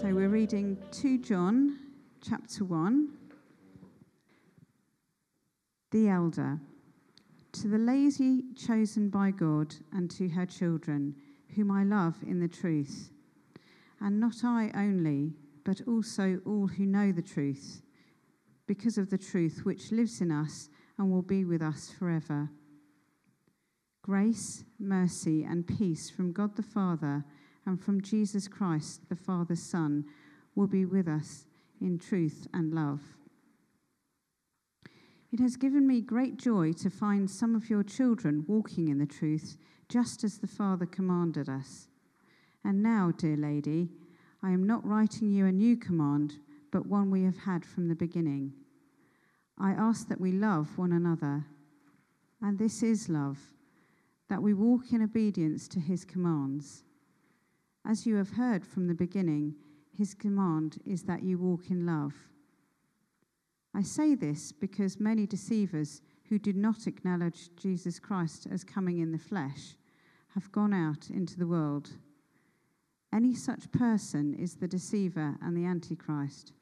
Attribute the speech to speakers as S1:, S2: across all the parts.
S1: So we're reading 2 John chapter 1. The elder. To the lazy chosen by God and to her children, whom I love in the truth. And not I only, but also all who know the truth, because of the truth which lives in us and will be with us forever. Grace, mercy, and peace from God the Father and from Jesus Christ, the Father's Son, will be with us in truth and love. It has given me great joy to find some of your children walking in the truth, just as the Father commanded us. And now, dear lady, I am not writing you a new command, but one we have had from the beginning. I ask that we love one another. And this is love, that we walk in obedience to his commands. As you have heard from the beginning, his command is that you walk in love. I say this because many deceivers who did not acknowledge Jesus Christ as coming in the flesh have gone out into the world. Any such person is the deceiver and the antichrist.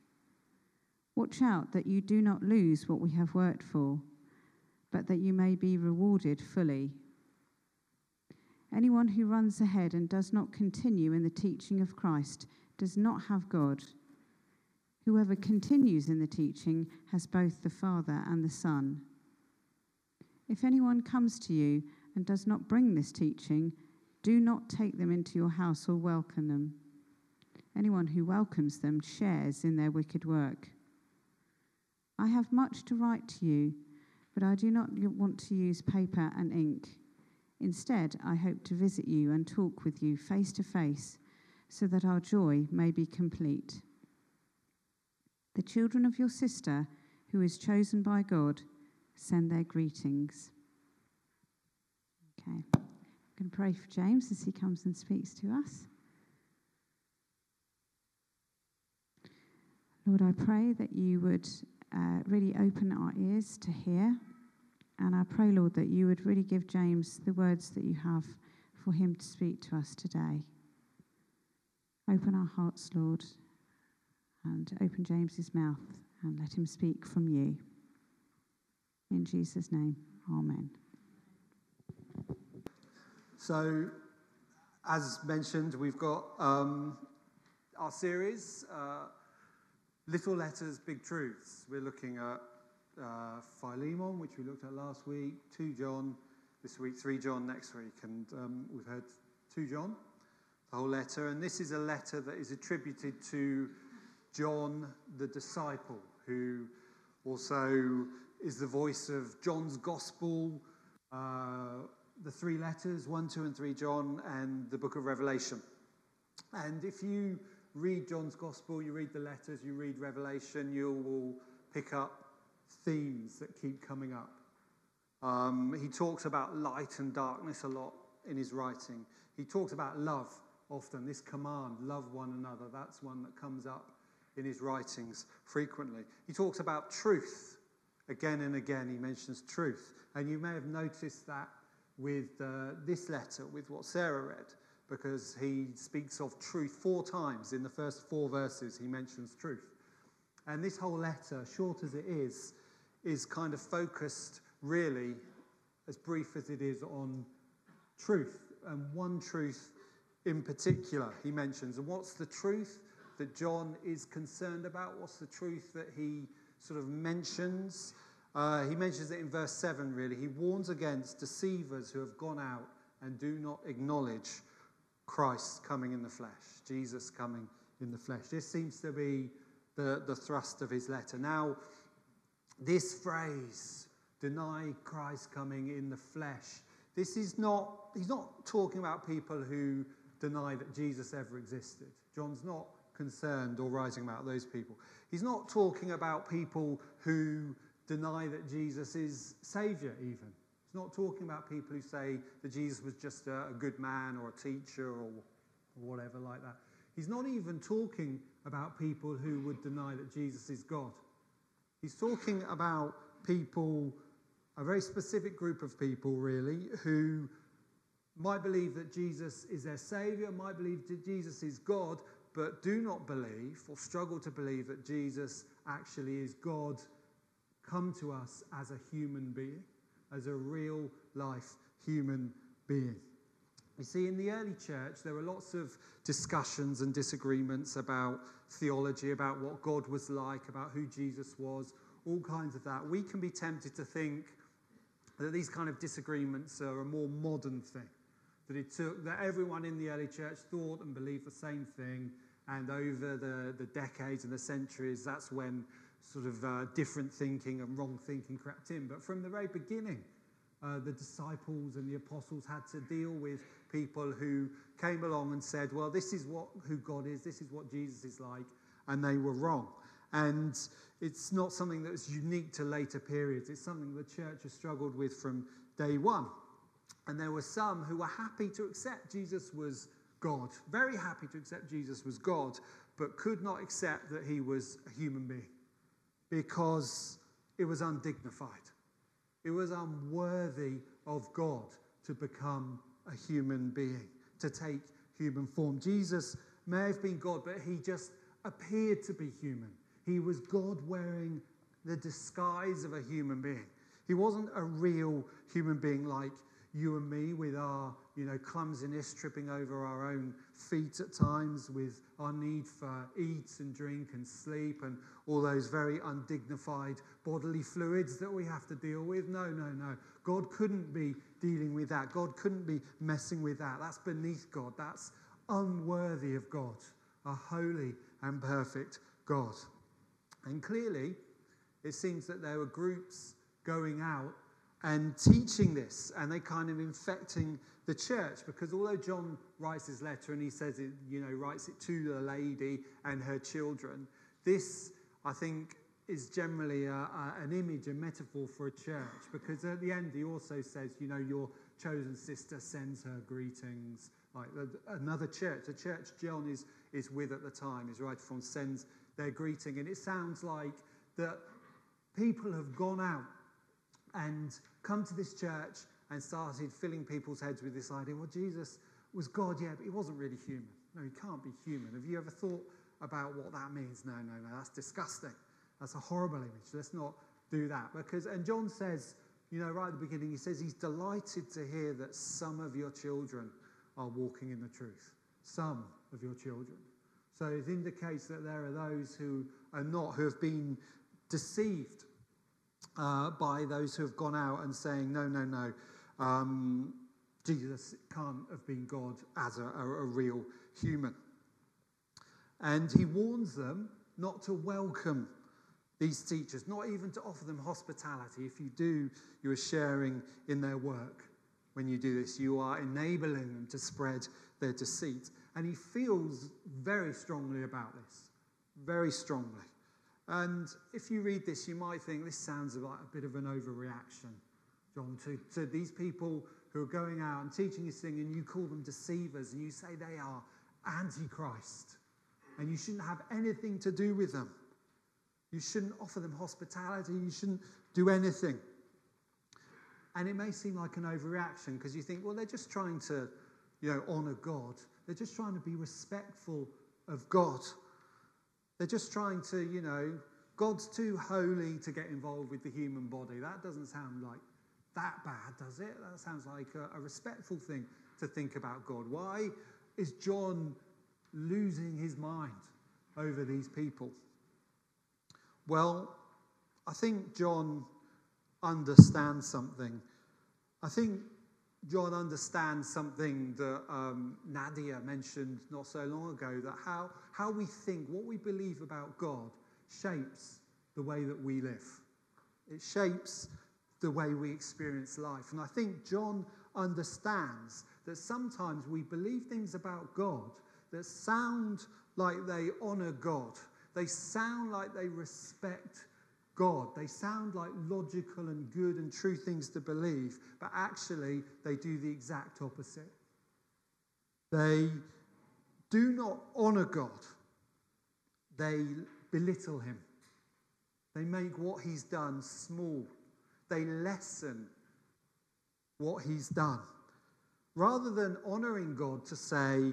S1: Watch out that you do not lose what we have worked for, but that you may be rewarded fully. Anyone who runs ahead and does not continue in the teaching of Christ does not have God. Whoever continues in the teaching has both the Father and the Son. If anyone comes to you and does not bring this teaching, do not take them into your house or welcome them. Anyone who welcomes them shares in their wicked work. I have much to write to you, but I do not want to use paper and ink. Instead, I hope to visit you and talk with you face to face so that our joy may be complete. The children of your sister, who is chosen by God, send their greetings. Okay, I'm going to pray for James as he comes and speaks to us. Lord, I pray that you would uh, really open our ears to hear and I pray, Lord, that you would really give James the words that you have for him to speak to us today. Open our hearts, Lord, and open James's mouth and let him speak from you. In Jesus' name, Amen.
S2: So, as mentioned, we've got um, our series, uh, Little Letters, Big Truths. We're looking at uh, Philemon, which we looked at last week, 2 John this week, 3 John next week. And um, we've heard 2 John, the whole letter. And this is a letter that is attributed to John the disciple, who also is the voice of John's gospel, uh, the three letters 1, 2, and 3 John, and the book of Revelation. And if you read John's gospel, you read the letters, you read Revelation, you will pick up themes that keep coming up. Um, he talks about light and darkness a lot in his writing. He talks about love often, this command, love one another. That's one that comes up in his writings frequently. He talks about truth again and again. He mentions truth. And you may have noticed that with uh, this letter, with what Sarah read, because he speaks of truth four times. In the first four verses, he mentions truth. And this whole letter, short as it is, is kind of focused really, as brief as it is, on truth. And one truth in particular he mentions. And what's the truth that John is concerned about? What's the truth that he sort of mentions? Uh, he mentions it in verse 7, really. He warns against deceivers who have gone out and do not acknowledge Christ coming in the flesh, Jesus coming in the flesh. This seems to be the, the thrust of his letter. Now, this phrase, deny Christ coming in the flesh, this is not, he's not talking about people who deny that Jesus ever existed. John's not concerned or writing about those people. He's not talking about people who deny that Jesus is Savior, even. He's not talking about people who say that Jesus was just a, a good man or a teacher or, or whatever like that. He's not even talking about people who would deny that Jesus is God. He's talking about people, a very specific group of people, really, who might believe that Jesus is their Savior, might believe that Jesus is God, but do not believe or struggle to believe that Jesus actually is God come to us as a human being, as a real life human being. You see, in the early church, there were lots of discussions and disagreements about theology, about what God was like, about who Jesus was, all kinds of that. We can be tempted to think that these kind of disagreements are a more modern thing, that it took that everyone in the early church thought and believed the same thing, and over the, the decades and the centuries, that's when sort of uh, different thinking and wrong thinking crept in. But from the very beginning, uh, the disciples and the apostles had to deal with people who came along and said, well, this is what, who God is, this is what Jesus is like, and they were wrong. And it's not something that's unique to later periods. It's something the church has struggled with from day one. And there were some who were happy to accept Jesus was God, very happy to accept Jesus was God, but could not accept that he was a human being because it was undignified. It was unworthy of God to become a human being, to take human form. Jesus may have been God, but he just appeared to be human. He was God wearing the disguise of a human being. He wasn't a real human being like you and me with our you know clumsiness tripping over our own feet at times with our need for eat and drink and sleep and all those very undignified bodily fluids that we have to deal with. No no no. God couldn't be dealing with that. God couldn't be messing with that. That's beneath god. That's unworthy of god a holy and perfect god. And clearly it seems that there were groups going out and teaching this, and they kind of infecting the church because although John writes his letter and he says it, you know, writes it to the lady and her children, this, I think, is generally a, a, an image, a metaphor for a church because at the end he also says, you know, your chosen sister sends her greetings. Like another church, the church John is, is with at the time, is right from, sends their greeting. And it sounds like that people have gone out and come to this church and started filling people's heads with this idea well, Jesus was God, yeah, but he wasn't really human. No, he can't be human. Have you ever thought about what that means? No, no, no, that's disgusting. That's a horrible image. Let's not do that. Because, and John says, you know, right at the beginning, he says he's delighted to hear that some of your children are walking in the truth. Some of your children. So it indicates that there are those who are not, who have been deceived uh, by those who have gone out and saying, no, no, no, um, Jesus can't have been God as a, a, a real human. And he warns them not to welcome these teachers, not even to offer them hospitality. If you do, you are sharing in their work. When you do this, you are enabling them to spread their deceit. And he feels very strongly about this, very strongly. And if you read this, you might think this sounds like a bit of an overreaction, John, to, to these people who are going out and teaching this thing, and you call them deceivers, and you say they are antichrist, and you shouldn't have anything to do with them. You shouldn't offer them hospitality, you shouldn't do anything. And it may seem like an overreaction because you think, well, they're just trying to, you know, honor God. They're just trying to be respectful of God. They're just trying to, you know, God's too holy to get involved with the human body. That doesn't sound like that bad, does it? That sounds like a, a respectful thing to think about God. Why is John losing his mind over these people? Well, I think John understands something. I think John understands something that um, Nadia mentioned not so long ago that how, how we think, what we believe about God, shapes the way that we live. It shapes the way we experience life. And I think John understands that sometimes we believe things about God that sound like they honor God, they sound like they respect God. They sound like logical and good and true things to believe, but actually they do the exact opposite. They do not honor God, they belittle him. They make what he's done small, they lessen what he's done. Rather than honoring God to say,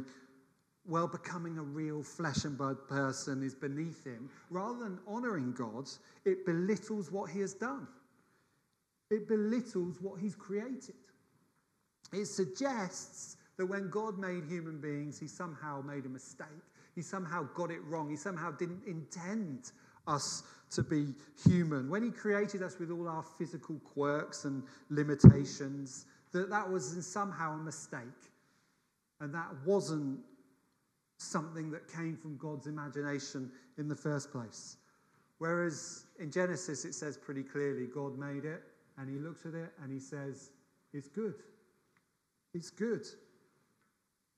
S2: well, becoming a real flesh and blood person is beneath him, rather than honoring God, it belittles what he has done. It belittles what he's created. It suggests that when God made human beings, he somehow made a mistake. He somehow got it wrong. He somehow didn't intend us to be human. When he created us with all our physical quirks and limitations, that that was somehow a mistake. And that wasn't something that came from God's imagination in the first place. Whereas in Genesis, it says pretty clearly God made it, and he looks at it and he says, It's good. It's good.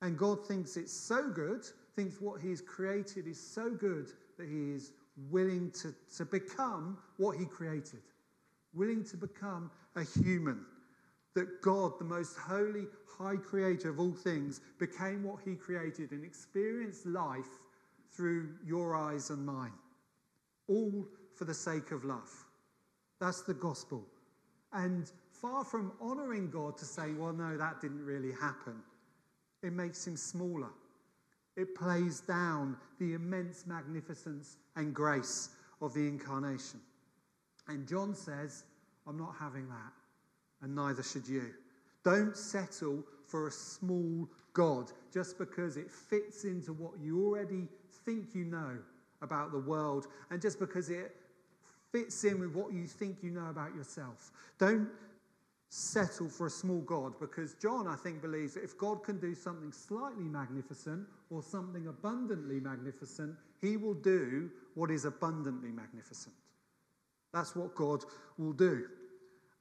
S2: And God thinks it's so good, thinks what he's created is so good that he is willing to, to become what he created, willing to become a human. That God, the most holy, high creator of all things, became what he created and experienced life through your eyes and mine. All for the sake of love. That's the gospel. And far from honoring God to say, well, no, that didn't really happen, it makes him smaller. It plays down the immense magnificence and grace of the incarnation. And John says, I'm not having that, and neither should you. Don't settle for a small God just because it fits into what you already think you know about the world, and just because it fits in with what you think you know about yourself. Don't settle for a small God because John, I think, believes that if God can do something slightly magnificent or something abundantly magnificent, he will do what is abundantly magnificent. That's what God will do.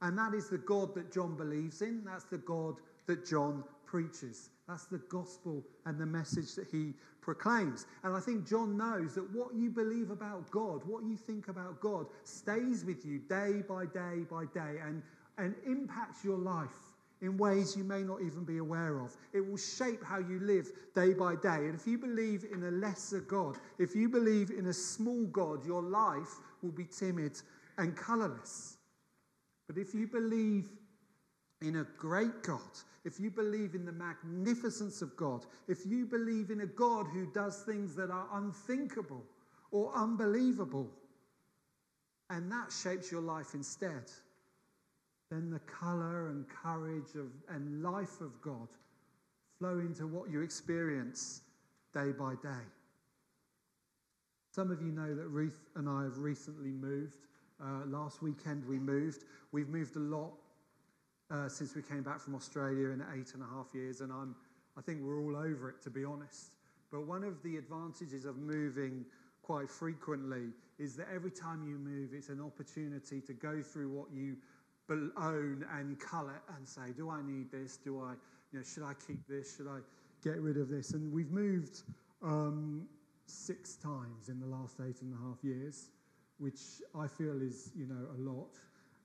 S2: And that is the God that John believes in. That's the God that John preaches. That's the gospel and the message that he proclaims. And I think John knows that what you believe about God, what you think about God, stays with you day by day by day. And and impacts your life in ways you may not even be aware of. It will shape how you live day by day. And if you believe in a lesser God, if you believe in a small God, your life will be timid and colorless. But if you believe in a great God, if you believe in the magnificence of God, if you believe in a God who does things that are unthinkable or unbelievable, and that shapes your life instead then the color and courage of, and life of God flow into what you experience day by day. Some of you know that Ruth and I have recently moved. Uh, last weekend we moved. We've moved a lot uh, since we came back from Australia in eight and a half years, and I'm, I think we're all over it, to be honest. But one of the advantages of moving quite frequently is that every time you move, it's an opportunity to go through what you own and colour and say, do I need this? Do I, you know, should I keep this? Should I get rid of this? And we've moved um, six times in the last eight and a half years, which I feel is, you know, a lot.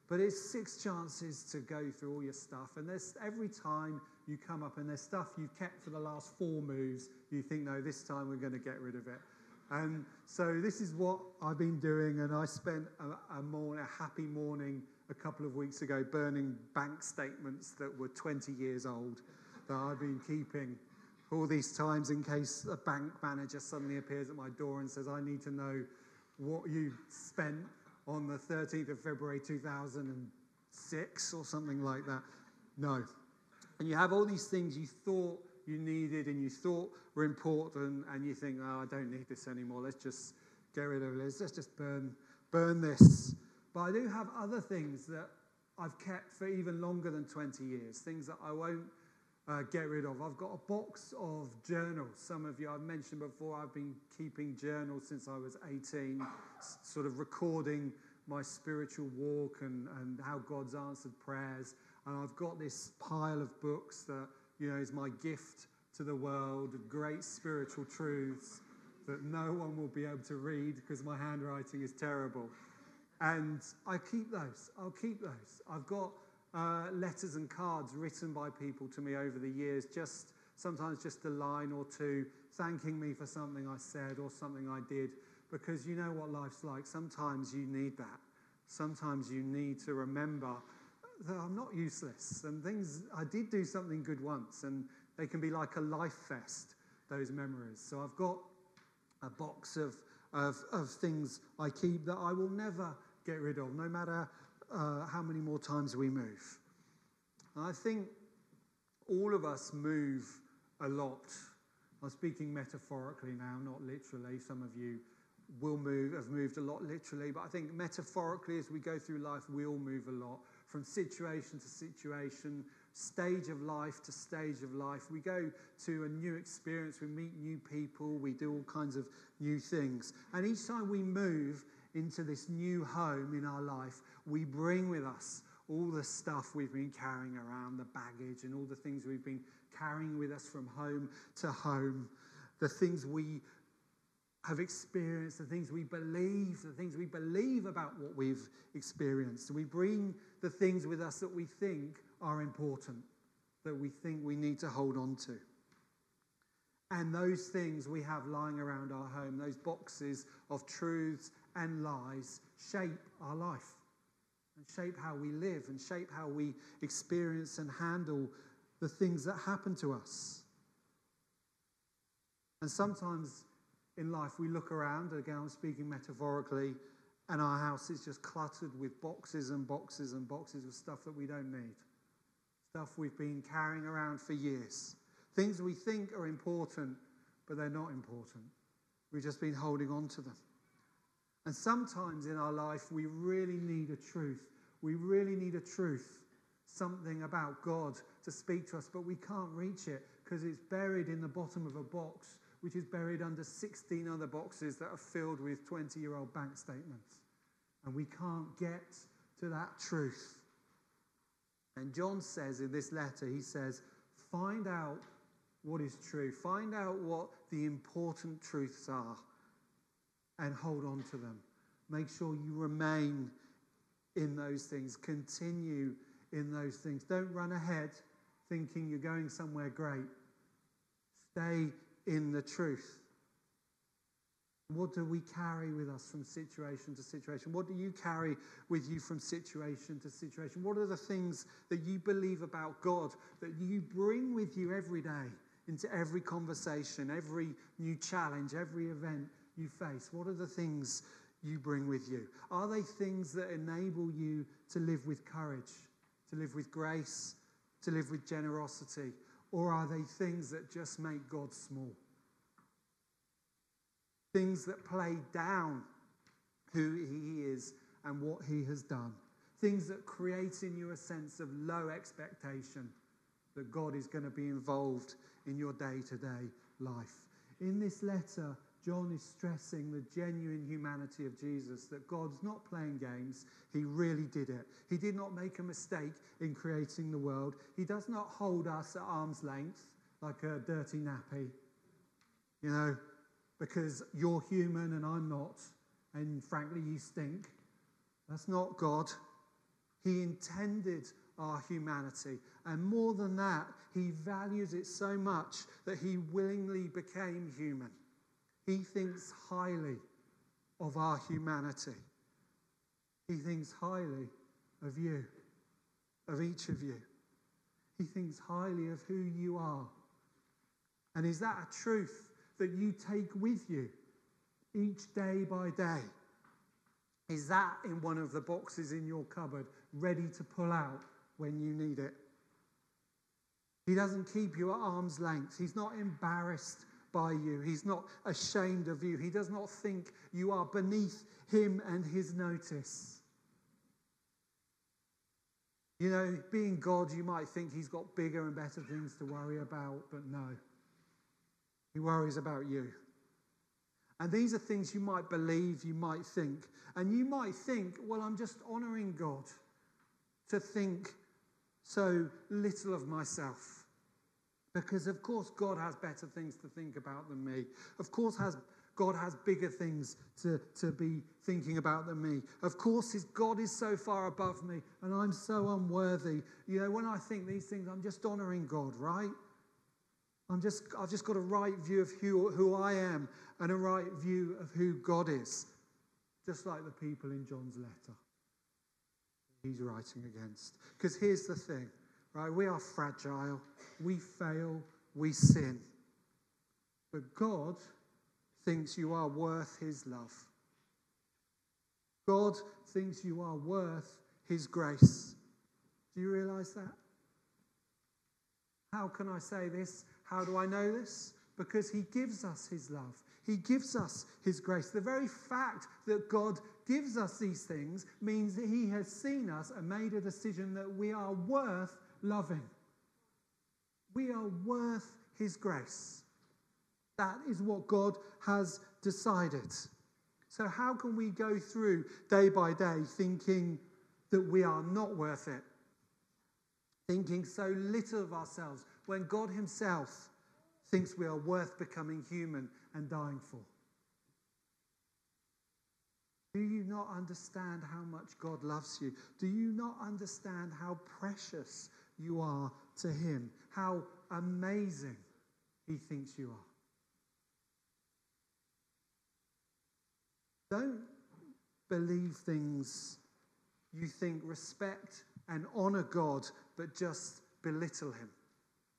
S2: But it's six chances to go through all your stuff. And there's every time you come up and there's stuff you've kept for the last four moves, you think, no, this time we're going to get rid of it. And so this is what I've been doing. And I spent a, a, morning, a happy morning a couple of weeks ago burning bank statements that were 20 years old that I've been keeping all these times in case a bank manager suddenly appears at my door and says, I need to know what you spent on the 13th of February 2006 or something like that. No. And you have all these things you thought you needed and you thought were important, and you think, oh, I don't need this anymore. Let's just get rid of it. Let's just burn, burn this. But I do have other things that I've kept for even longer than 20 years, things that I won't uh, get rid of. I've got a box of journals. Some of you I've mentioned before, I've been keeping journals since I was 18, sort of recording my spiritual walk and, and how God's answered prayers. And I've got this pile of books that, you know, is my gift to the world, great spiritual truths that no one will be able to read because my handwriting is terrible. And I keep those. I'll keep those. I've got uh, letters and cards written by people to me over the years, just sometimes just a line or two, thanking me for something I said or something I did, because you know what life's like. Sometimes you need that. Sometimes you need to remember that I'm not useless, and things. I did do something good once, and they can be like a life vest those memories. So I've got a box of, of, of things I keep that I will never get rid of, no matter uh, how many more times we move. And I think all of us move a lot. I'm speaking metaphorically now, not literally. Some of you will move, have moved a lot literally, but I think metaphorically, as we go through life, we all move a lot from situation to situation, stage of life to stage of life. We go to a new experience, we meet new people, we do all kinds of new things. And each time we move into this new home in our life, we bring with us all the stuff we've been carrying around, the baggage and all the things we've been carrying with us from home to home, the things we have experienced, the things we believe, the things we believe about what we've experienced. We bring the things with us that we think are important, that we think we need to hold on to. And those things we have lying around our home, those boxes of truths and lies, shape our life and shape how we live and shape how we experience and handle the things that happen to us. And sometimes in life we look around, again, I'm speaking metaphorically, and our house is just cluttered with boxes and boxes and boxes of stuff that we don't need. Stuff we've been carrying around for years. Things we think are important, but they're not important. We've just been holding on to them. And sometimes in our life, we really need a truth. We really need a truth, something about God to speak to us, but we can't reach it because it's buried in the bottom of a box, which is buried under 16 other boxes that are filled with 20 year old bank statements. And we can't get to that truth. And John says in this letter, he says, find out what is true, find out what the important truths are and hold on to them. Make sure you remain in those things, continue in those things. Don't run ahead thinking you're going somewhere great. Stay in the truth. What do we carry with us from situation to situation? What do you carry with you from situation to situation? What are the things that you believe about God that you bring with you every day into every conversation, every new challenge, every event you face? What are the things you bring with you? Are they things that enable you to live with courage, to live with grace, to live with generosity? Or are they things that just make God small? Things that play down who He is and what He has done. Things that create in you a sense of low expectation that God is going to be involved in your day to day life. In this letter, John is stressing the genuine humanity of Jesus, that God's not playing games. He really did it. He did not make a mistake in creating the world. He does not hold us at arm's length like a dirty nappy, you know, because you're human and I'm not, and frankly, you stink. That's not God. He intended our humanity. And more than that, he values it so much that he willingly became human. He thinks highly of our humanity. He thinks highly of you, of each of you. He thinks highly of who you are. And is that a truth that you take with you each day by day? Is that in one of the boxes in your cupboard, ready to pull out when you need it? He doesn't keep you at arm's length. He's not embarrassed by you. He's not ashamed of you. He does not think you are beneath him and his notice. You know, being God, you might think he's got bigger and better things to worry about, but no. He worries about you. And these are things you might believe, you might think. And you might think, well, I'm just honoring God to think so little of myself. Because, of course, God has better things to think about than me. Of course, has, God has bigger things to, to be thinking about than me. Of course, his God is so far above me and I'm so unworthy. You know, when I think these things, I'm just honoring God, right? I'm just, I've just got a right view of who, who I am and a right view of who God is. Just like the people in John's letter he's writing against. Because here's the thing right? We are fragile, we fail, we sin. But God thinks you are worth his love. God thinks you are worth his grace. Do you realize that? How can I say this? How do I know this? Because he gives us his love. He gives us his grace. The very fact that God gives us these things means that he has seen us and made a decision that we are worth loving. We are worth his grace. That is what God has decided. So, how can we go through day by day thinking that we are not worth it? Thinking so little of ourselves when God Himself thinks we are worth becoming human and dying for? Do you not understand how much God loves you? Do you not understand how precious you are to Him? How amazing He thinks you are? Don't believe things you think respect and honor God, but just belittle Him,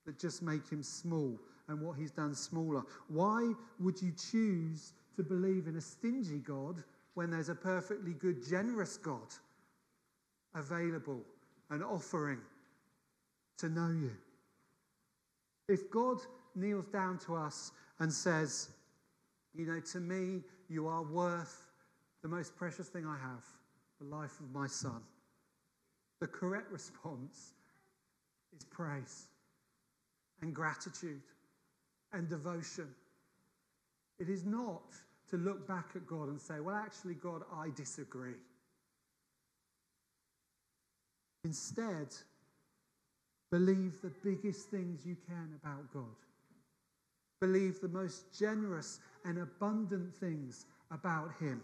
S2: that just make Him small and what He's done smaller. Why would you choose to believe in a stingy God when there's a perfectly good, generous God available and offering to know you? If God kneels down to us and says, You know, to me, you are worth the most precious thing I have, the life of my son. The correct response is praise and gratitude and devotion. It is not to look back at God and say, well, actually, God, I disagree. Instead, believe the biggest things you can about God. Believe the most generous and abundant things about Him.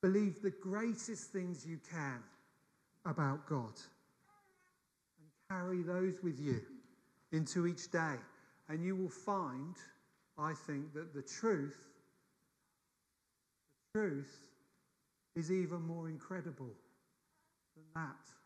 S2: Believe the greatest things you can about God. And carry those with you into each day. And you will find, I think, that the truth, the truth is even more incredible than that.